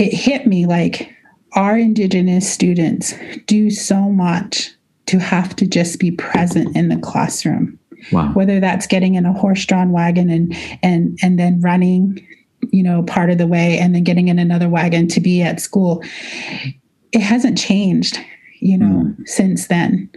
it hit me like our Indigenous students do so much to have to just be present in the classroom. Wow. Whether that's getting in a horse-drawn wagon and and and then running, you know, part of the way and then getting in another wagon to be at school. It hasn't changed, you know, mm. since then.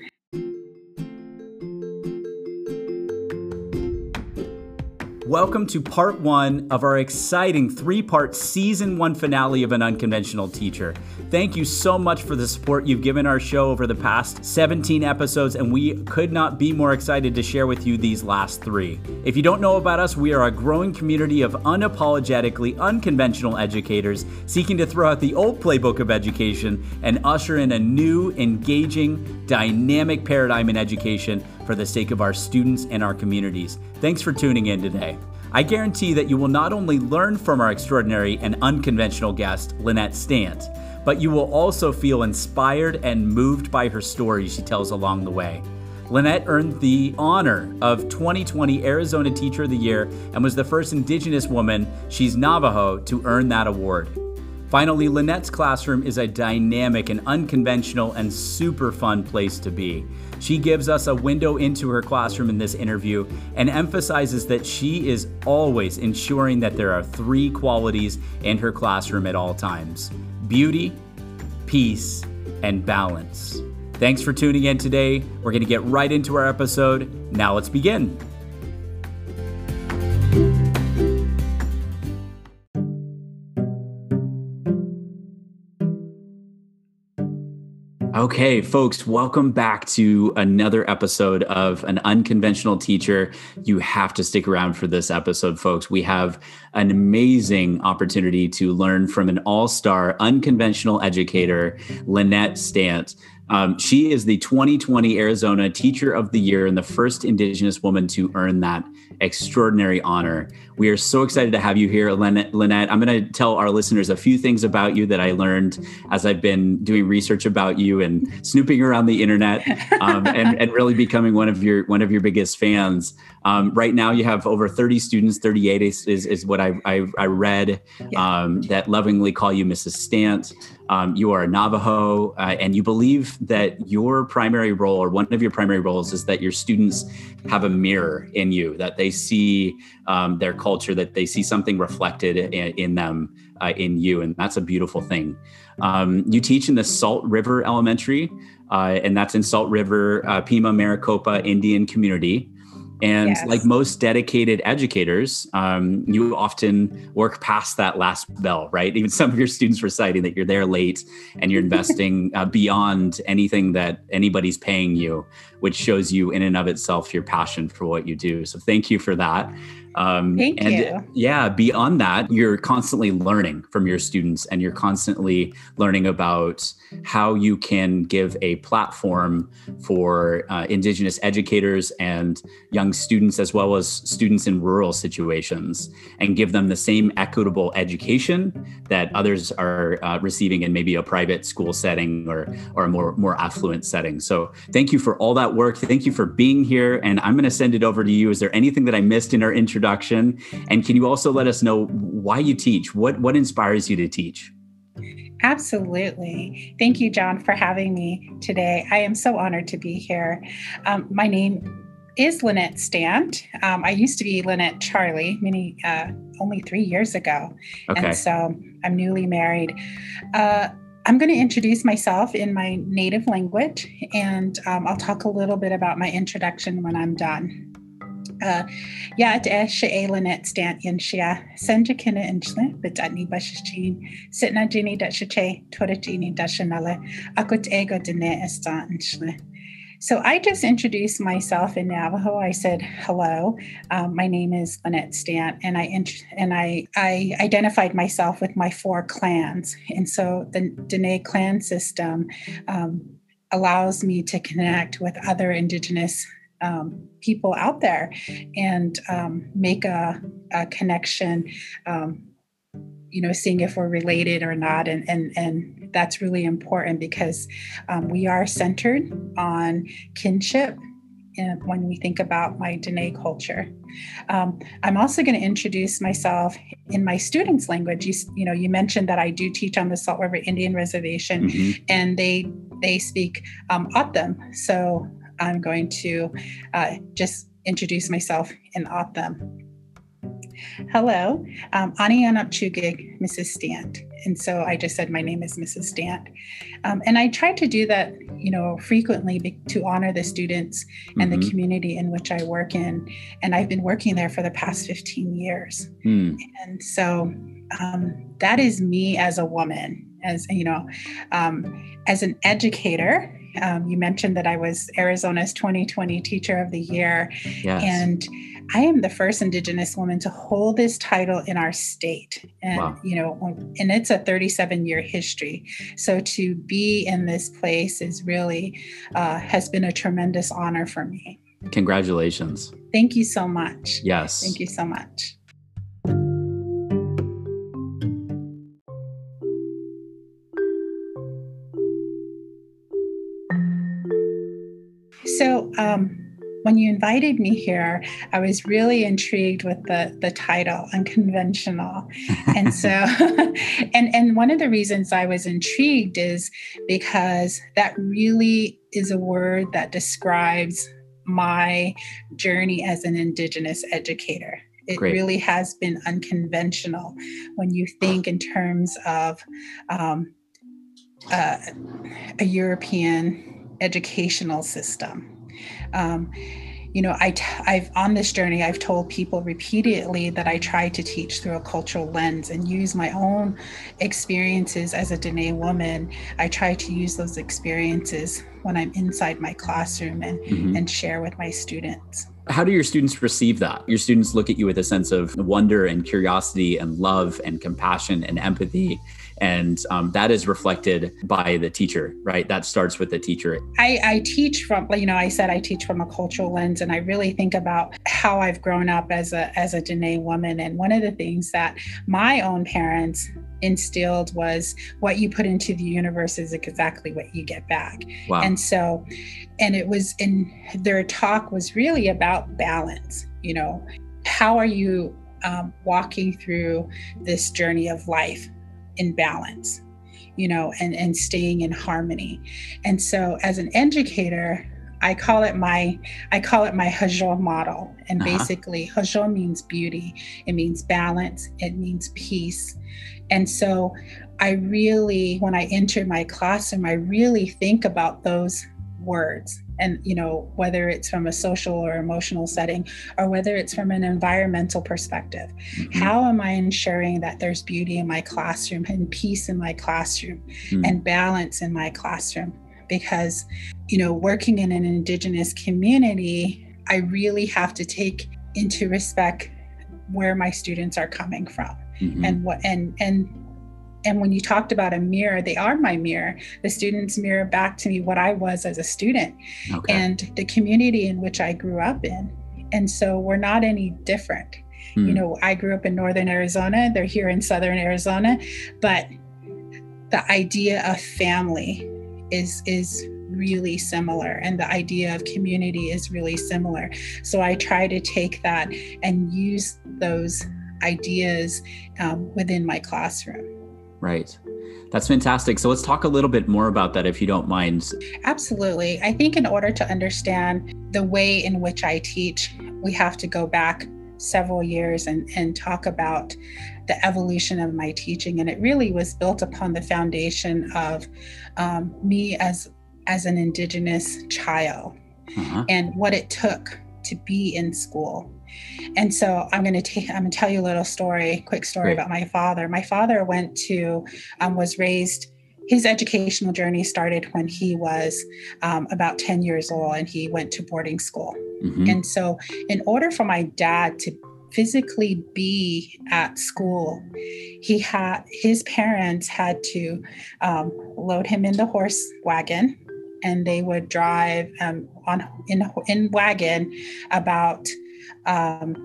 Welcome to part one of our exciting three part season one finale of An Unconventional Teacher. Thank you so much for the support you've given our show over the past 17 episodes, and we could not be more excited to share with you these last three. If you don't know about us, we are a growing community of unapologetically unconventional educators seeking to throw out the old playbook of education and usher in a new, engaging, dynamic paradigm in education for the sake of our students and our communities. Thanks for tuning in today. I guarantee that you will not only learn from our extraordinary and unconventional guest, Lynette Stant, but you will also feel inspired and moved by her stories she tells along the way. Lynette earned the honor of 2020 Arizona Teacher of the Year and was the first Indigenous woman, she's Navajo, to earn that award. Finally, Lynette's classroom is a dynamic and unconventional and super fun place to be. She gives us a window into her classroom in this interview and emphasizes that she is always ensuring that there are three qualities in her classroom at all times beauty, peace, and balance. Thanks for tuning in today. We're going to get right into our episode. Now let's begin. Okay, folks, welcome back to another episode of An Unconventional Teacher. You have to stick around for this episode, folks. We have an amazing opportunity to learn from an all star unconventional educator, Lynette Stant. Um, she is the 2020 Arizona Teacher of the Year and the first Indigenous woman to earn that extraordinary honor. We are so excited to have you here, Lynette. I'm going to tell our listeners a few things about you that I learned as I've been doing research about you and snooping around the internet, um, and, and, really becoming one of your one of your biggest fans. Um, right now, you have over 30 students. 38 is, is, is what I, I, I read um, that lovingly call you Mrs. Stant. Um, you are a Navajo, uh, and you believe that your primary role, or one of your primary roles, is that your students have a mirror in you, that they see um, their culture, that they see something reflected in, in them, uh, in you, and that's a beautiful thing. Um, you teach in the Salt River Elementary, uh, and that's in Salt River, uh, Pima Maricopa Indian community. And yes. like most dedicated educators, um, you often work past that last bell, right? Even some of your students were citing that you're there late and you're investing uh, beyond anything that anybody's paying you, which shows you in and of itself your passion for what you do. So thank you for that. Um, Thank and you. Yeah, beyond that, you're constantly learning from your students and you're constantly learning about how you can give a platform for uh, Indigenous educators and young students, as well as students in rural situations, and give them the same equitable education that others are uh, receiving in maybe a private school setting or, or a more, more affluent setting. So thank you for all that work. Thank you for being here. And I'm going to send it over to you. Is there anything that I missed in our introduction? Introduction. And can you also let us know why you teach? What what inspires you to teach? Absolutely. Thank you, John, for having me today. I am so honored to be here. Um, my name is Lynette Stant. Um, I used to be Lynette Charlie many uh, only three years ago, okay. and so I'm newly married. Uh, I'm going to introduce myself in my native language, and um, I'll talk a little bit about my introduction when I'm done. Lynette stant akut ego dene esta inchne. So I just introduced myself in Navajo. I said, "Hello, um, my name is Lynette Stant," and I int- and I I identified myself with my four clans. And so the Dene clan system um, allows me to connect with other Indigenous um, people out there and um, make a, a connection um, you know seeing if we're related or not and and and that's really important because um, we are centered on kinship in, when we think about my Dene culture. Um, I'm also going to introduce myself in my students' language. You, you, know, you mentioned that I do teach on the Salt River Indian Reservation, mm-hmm. and they they speak um, O'odham. So I'm going to uh, just introduce myself and in them. Hello, um, Ani Anapchugig, Mrs. Stant. And so I just said my name is Mrs. Stant. Um, and I try to do that, you know, frequently be- to honor the students and mm-hmm. the community in which I work in. And I've been working there for the past 15 years. Mm. And so um, that is me as a woman, as, you know, um, as an educator. Um, you mentioned that I was Arizona's 2020 Teacher of the Year. Yes. And I am the first Indigenous woman to hold this title in our state. And, wow. you know, and it's a 37 year history. So to be in this place is really, uh, has been a tremendous honor for me. Congratulations. Thank you so much. Yes. Thank you so much. Um, when you invited me here, I was really intrigued with the the title, unconventional. and so and and one of the reasons I was intrigued is because that really is a word that describes my journey as an indigenous educator. It Great. really has been unconventional when you think in terms of um, uh, a European educational system um, you know, I, I've on this journey, I've told people repeatedly that I try to teach through a cultural lens and use my own experiences as a Dene woman. I try to use those experiences when I'm inside my classroom and, mm-hmm. and share with my students. How do your students receive that? Your students look at you with a sense of wonder and curiosity and love and compassion and empathy and um, that is reflected by the teacher right that starts with the teacher I, I teach from you know i said i teach from a cultural lens and i really think about how i've grown up as a as a Dene woman and one of the things that my own parents instilled was what you put into the universe is exactly what you get back. Wow. And so, and it was in their talk was really about balance. You know, how are you um, walking through this journey of life? In balance you know and and staying in harmony and so as an educator I call it my I call it my Hózhó model. And uh-huh. basically Hózhó means beauty, it means balance, it means peace. And so I really when I enter my classroom, I really think about those words and you know whether it's from a social or emotional setting or whether it's from an environmental perspective mm-hmm. how am i ensuring that there's beauty in my classroom and peace in my classroom mm-hmm. and balance in my classroom because you know working in an indigenous community i really have to take into respect where my students are coming from mm-hmm. and what and and and when you talked about a mirror, they are my mirror. The students mirror back to me what I was as a student okay. and the community in which I grew up in. And so we're not any different. Hmm. You know, I grew up in northern Arizona, they're here in southern Arizona, but the idea of family is is really similar and the idea of community is really similar. So I try to take that and use those ideas um, within my classroom. Right. That's fantastic. So let's talk a little bit more about that if you don't mind. Absolutely. I think in order to understand the way in which I teach, we have to go back several years and, and talk about the evolution of my teaching. And it really was built upon the foundation of um, me as as an indigenous child uh-huh. and what it took to be in school and so I'm going to take, I'm going to tell you a little story, quick story Great. about my father. My father went to, um, was raised, his educational journey started when he was um, about 10 years old and he went to boarding school. Mm-hmm. And so, in order for my dad to physically be at school, he had his parents had to um, load him in the horse wagon and they would drive um, on in in wagon about um,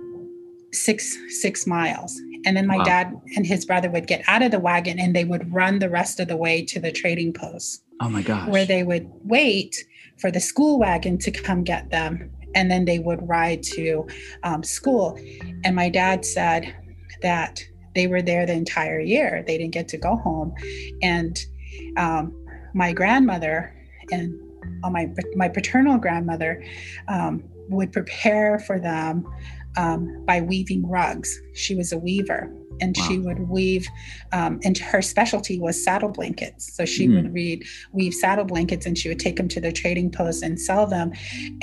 six six miles and then my wow. dad and his brother would get out of the wagon and they would run the rest of the way to the trading post oh my gosh where they would wait for the school wagon to come get them and then they would ride to um, school. And my dad said that they were there the entire year. They didn't get to go home. And um, my grandmother and uh, my my paternal grandmother um, would prepare for them um, by weaving rugs. She was a weaver, and wow. she would weave. Um, and her specialty was saddle blankets. So she mm. would read weave saddle blankets, and she would take them to the trading post and sell them.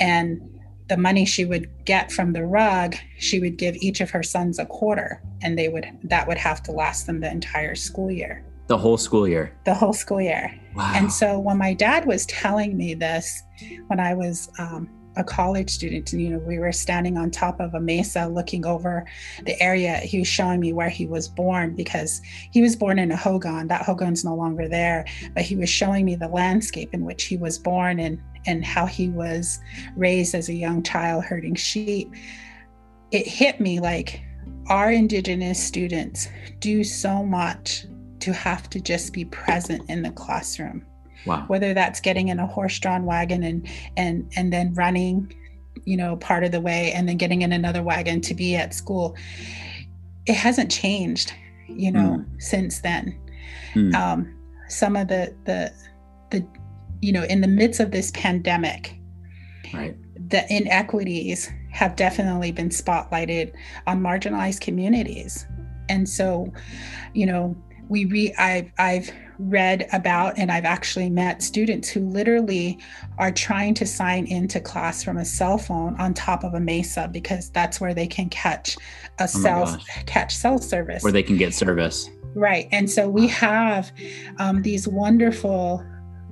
And the money she would get from the rug, she would give each of her sons a quarter, and they would that would have to last them the entire school year. The whole school year. The whole school year. Wow. And so when my dad was telling me this, when I was um, a college student, you know, we were standing on top of a mesa looking over the area. He was showing me where he was born because he was born in a hogan. That hogan's no longer there, but he was showing me the landscape in which he was born and and how he was raised as a young child herding sheep. It hit me like our indigenous students do so much to have to just be present in the classroom. Wow. Whether that's getting in a horse-drawn wagon and and and then running, you know, part of the way and then getting in another wagon to be at school. It hasn't changed, you know, mm. since then. Mm. Um, some of the the the you know, in the midst of this pandemic, right. the inequities have definitely been spotlighted on marginalized communities. And so, you know, we re I've I've read about and I've actually met students who literally are trying to sign into class from a cell phone on top of a mesa because that's where they can catch a oh cell catch cell service. Where they can get service. Right and so we have um, these wonderful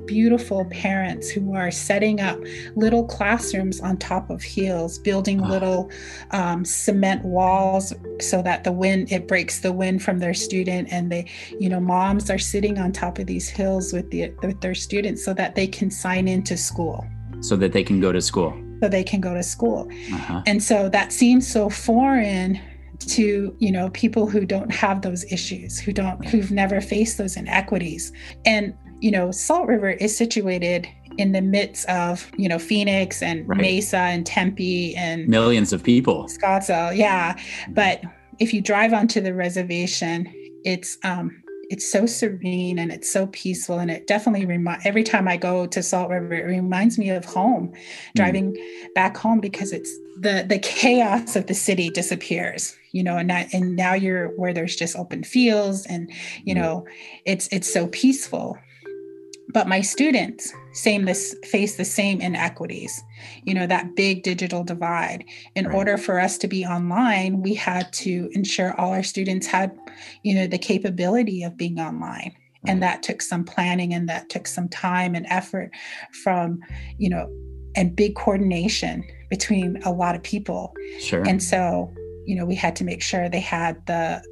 beautiful parents who are setting up little classrooms on top of hills, building oh. little um, cement walls so that the wind it breaks the wind from their student, and they, you know, moms are sitting on top of these hills with the with their students so that they can sign into school, so that they can go to school, so they can go to school, uh-huh. and so that seems so foreign to you know people who don't have those issues who don't who've never faced those inequities and you know, Salt River is situated in the midst of, you know, Phoenix and right. Mesa and Tempe and millions of people. Scottsdale, yeah. But if you drive onto the reservation, it's um it's so serene and it's so peaceful and it definitely remind every time I go to Salt River, it reminds me of home, mm. driving mm. back home because it's the the chaos of the city disappears, you know, and that and now you're where there's just open fields and you mm. know, it's it's so peaceful but my students same this face the same inequities you know that big digital divide in right. order for us to be online we had to ensure all our students had you know the capability of being online right. and mm-hmm. that took some planning and that took some time and effort from you know and big coordination between a lot of people sure and so you know we had to make sure they had the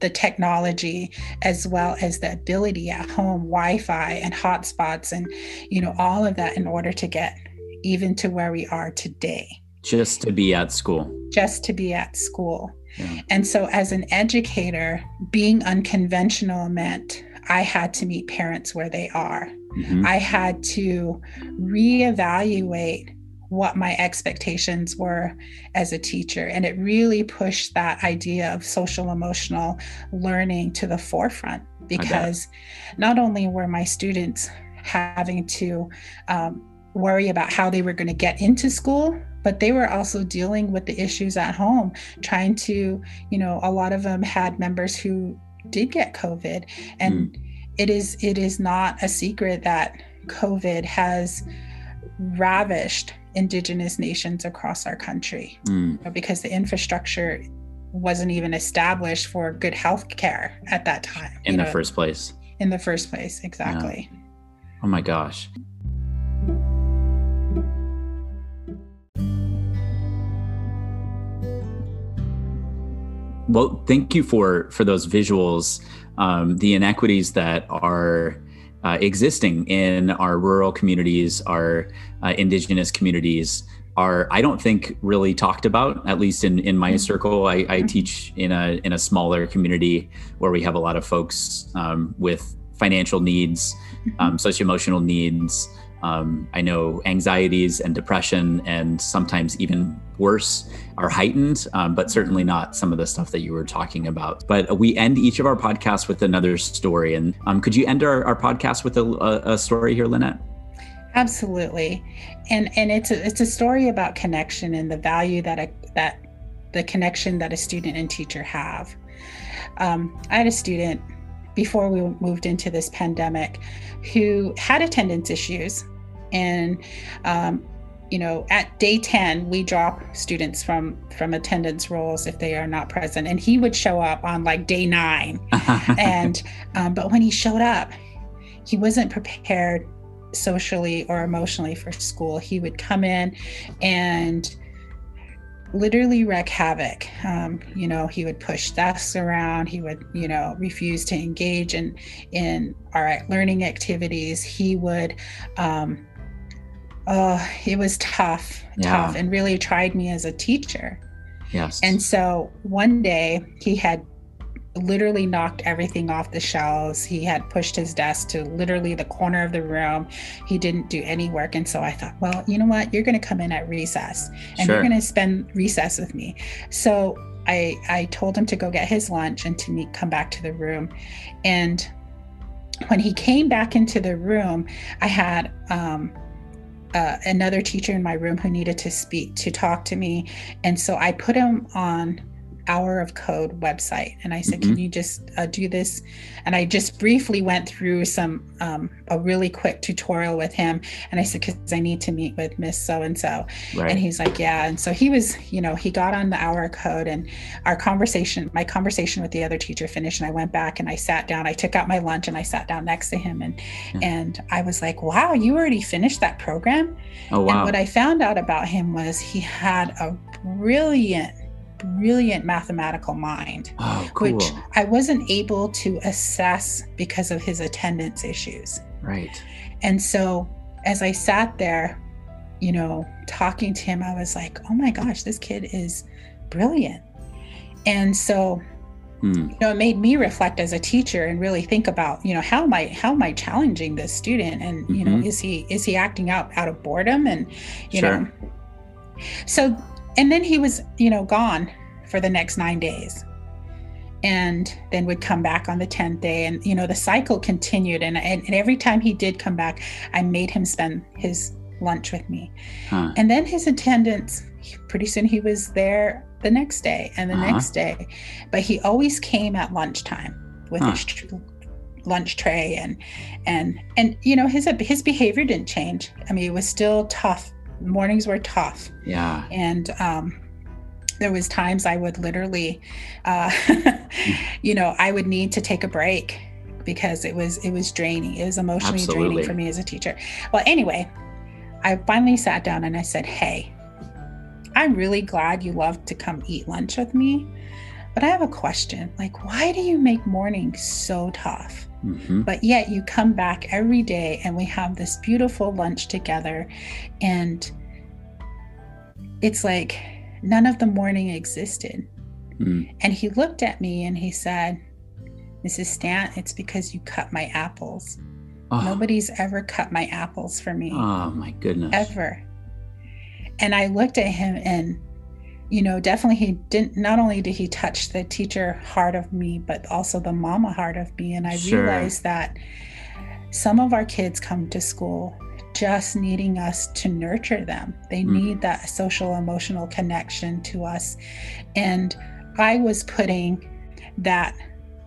the technology as well as the ability at home wi-fi and hotspots and you know all of that in order to get even to where we are today just to be at school just to be at school yeah. and so as an educator being unconventional meant i had to meet parents where they are mm-hmm. i had to reevaluate what my expectations were as a teacher. And it really pushed that idea of social emotional learning to the forefront because not only were my students having to um, worry about how they were going to get into school but they were also dealing with the issues at home trying to you know a lot of them had members who did get covid and mm. it is it is not a secret that covid has ravished indigenous nations across our country mm. because the infrastructure wasn't even established for good health care at that time in the know, first place. In the first place exactly. Yeah. oh my gosh. Well thank you for for those visuals. Um, the inequities that are uh, existing in our rural communities, our uh, indigenous communities are I don't think really talked about at least in in my mm-hmm. circle. I, I mm-hmm. teach in a in a smaller community where we have a lot of folks um, with financial needs, mm-hmm. um, socio emotional needs, Um, I know anxieties and depression, and sometimes even worse, are heightened, um, but certainly not some of the stuff that you were talking about. But we end each of our podcasts with another story. And um, could you end our, our podcast with a, a, story here, Lynette? Absolutely, and and it's a, it's a story about connection and the value that a that the connection that a student and teacher have. Um, I had a student before we moved into this pandemic who had attendance issues, and um, you know at day 10 we drop students from from attendance rolls if they are not present. And he would show up on like day nine. And um, but when he showed up he wasn't prepared socially or emotionally for school. He would come in and literally wreak havoc. Um, you know, he would push desks around. He would, you know, refuse to engage in in our learning activities. He would. Um, oh, it was tough, yeah. tough, and really tried me as a teacher. Yes. And so one day he had literally knocked everything off the shelves. He had pushed his desk to literally the corner of the room. He didn't do any work. And so I thought, well, you know what? You're going to come in at recess and sure. you're going to spend recess with me. So I, I told him to go get his lunch and to meet, come back to the room. And when he came back into the room, I had, um, uh, another teacher in my room who needed to speak to talk to me and so i put him on Hour of Code website. And I said, mm-hmm. Can you just uh, do this? And I just briefly went through some, um, a really quick tutorial with him. And I said, Because I need to meet with Miss So and so. And he's like, Yeah. And so he was, you know, he got on the Hour of Code and our conversation, my conversation with the other teacher finished. And I went back and I sat down. I took out my lunch and I sat down next to him. And, yeah. and I was like, Wow, you already finished that program? Oh, wow. And what I found out about him was he had a brilliant brilliant mathematical mind, oh, cool. which I wasn't able to assess because of his attendance issues. Right. And so as I sat there, you know, talking to him, I was like, oh my gosh, this kid is brilliant. And so hmm. you know it made me reflect as a teacher and really think about you know how am i how am i challenging this student and you mm-hmm. know is he is he acting out out of boredom and you sure. know so and then he was, you know, gone for the next nine days and then would come back on the 10th day and you know the cycle continued and, and, and, every time he did come back i made him spend his lunch with me huh. and then his attendance pretty soon he was there the next day and the uh-huh. next day but he always came at lunchtime with huh. his tr- lunch tray and and and you know his his behavior didn't change i mean it was still tough mornings were tough. Yeah. And um, there was times I would literally, uh, you know, I would need to take a break because it was it was draining. It was emotionally Absolutely. draining for me as a teacher. Well, anyway, I finally sat down and I said, "Hey, I'm really glad you love to come eat lunch with me, but I have a question. Like, why do you make mornings so tough?" Mm-hmm. But yet you come back every day and we have this beautiful lunch together. And it's like none of the morning existed. Mm. And he looked at me and he said, Mrs. Stant, it's because you cut my apples. Oh. Nobody's ever cut my apples for me. Oh, my goodness. Ever. And I looked at him and you know, definitely he didn't, not only did he touch the teacher heart of me, but also the mama heart of me. And I sure. realized that some of our kids come to school just needing us to nurture them. They mm. need that social emotional connection to us. And I was putting that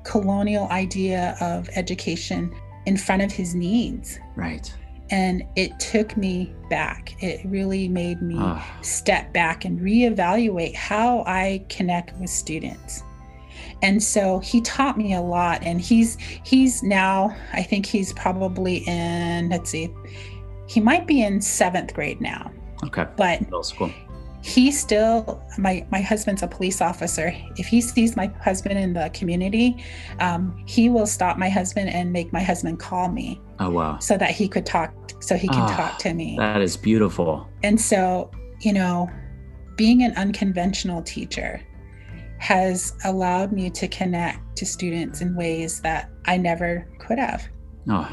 colonial idea of education in front of his needs. Right. And it took me back. It really made me ah. step back and reevaluate how I connect with students. And so he taught me a lot. And he's he's now, I think he's probably in, let's see, he might be in seventh grade now. Okay. But middle school he still my my husband's a police officer. If he sees my husband in the community um, he will stop my husband and make my husband call me oh wow. so that he could talk so he can oh, talk to me. that is beautiful. And so you know being an unconventional teacher has allowed me to connect to students in ways that i never could have. Oh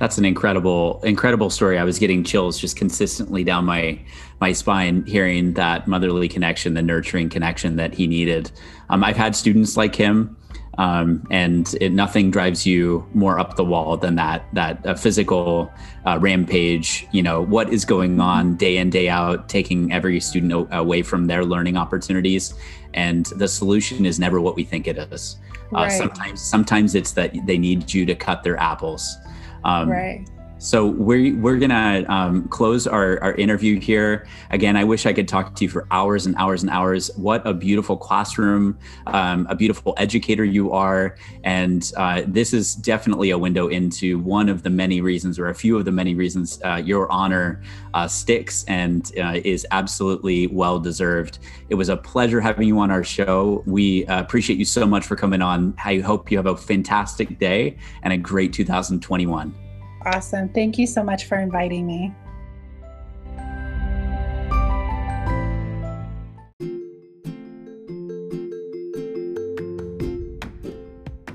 That's an incredible, incredible story. I was getting chills just consistently down my my spine hearing that motherly connection, the nurturing connection that he needed. Um, I've had students like him, um, and it, nothing drives you more up the wall than that that uh, physical uh, rampage. You know what is going on day in day out, taking every student away from their learning opportunities, and the solution is never what we think it is. Uh, right. Sometimes, sometimes it's that they need you to cut their apples. Um, right. So we're we're gonna um, close our, our interview here. Again, I wish I could talk to you for hours and hours and hours. What a beautiful classroom, um, a beautiful educator you are, and uh, this is definitely a window into one of the many reasons, or a few of the many reasons, uh, your honor uh, sticks and uh, is absolutely well deserved. It was a pleasure having you on our show. We uh, appreciate you so much for coming on. I hope you have a fantastic day and a great 2021. Awesome. Thank you so much for inviting me.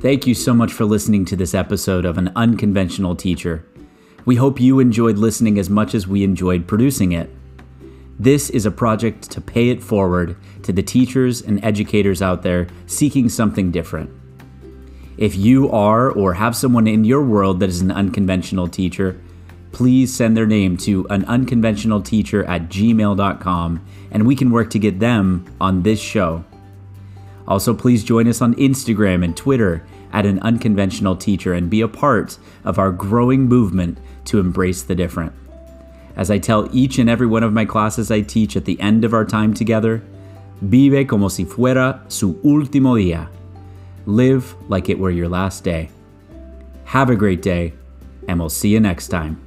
Thank you so much for listening to this episode of An Unconventional Teacher. We hope you enjoyed listening as much as we enjoyed producing it. This is a project to pay it forward to the teachers and educators out there seeking something different. If you are or have someone in your world that is an unconventional teacher, please send their name to an unconventional teacher at gmail.com and we can work to get them on this show. Also, please join us on Instagram and Twitter at an unconventional teacher and be a part of our growing movement to embrace the different. As I tell each and every one of my classes I teach at the end of our time together, vive como si fuera su último día. Live like it were your last day. Have a great day, and we'll see you next time.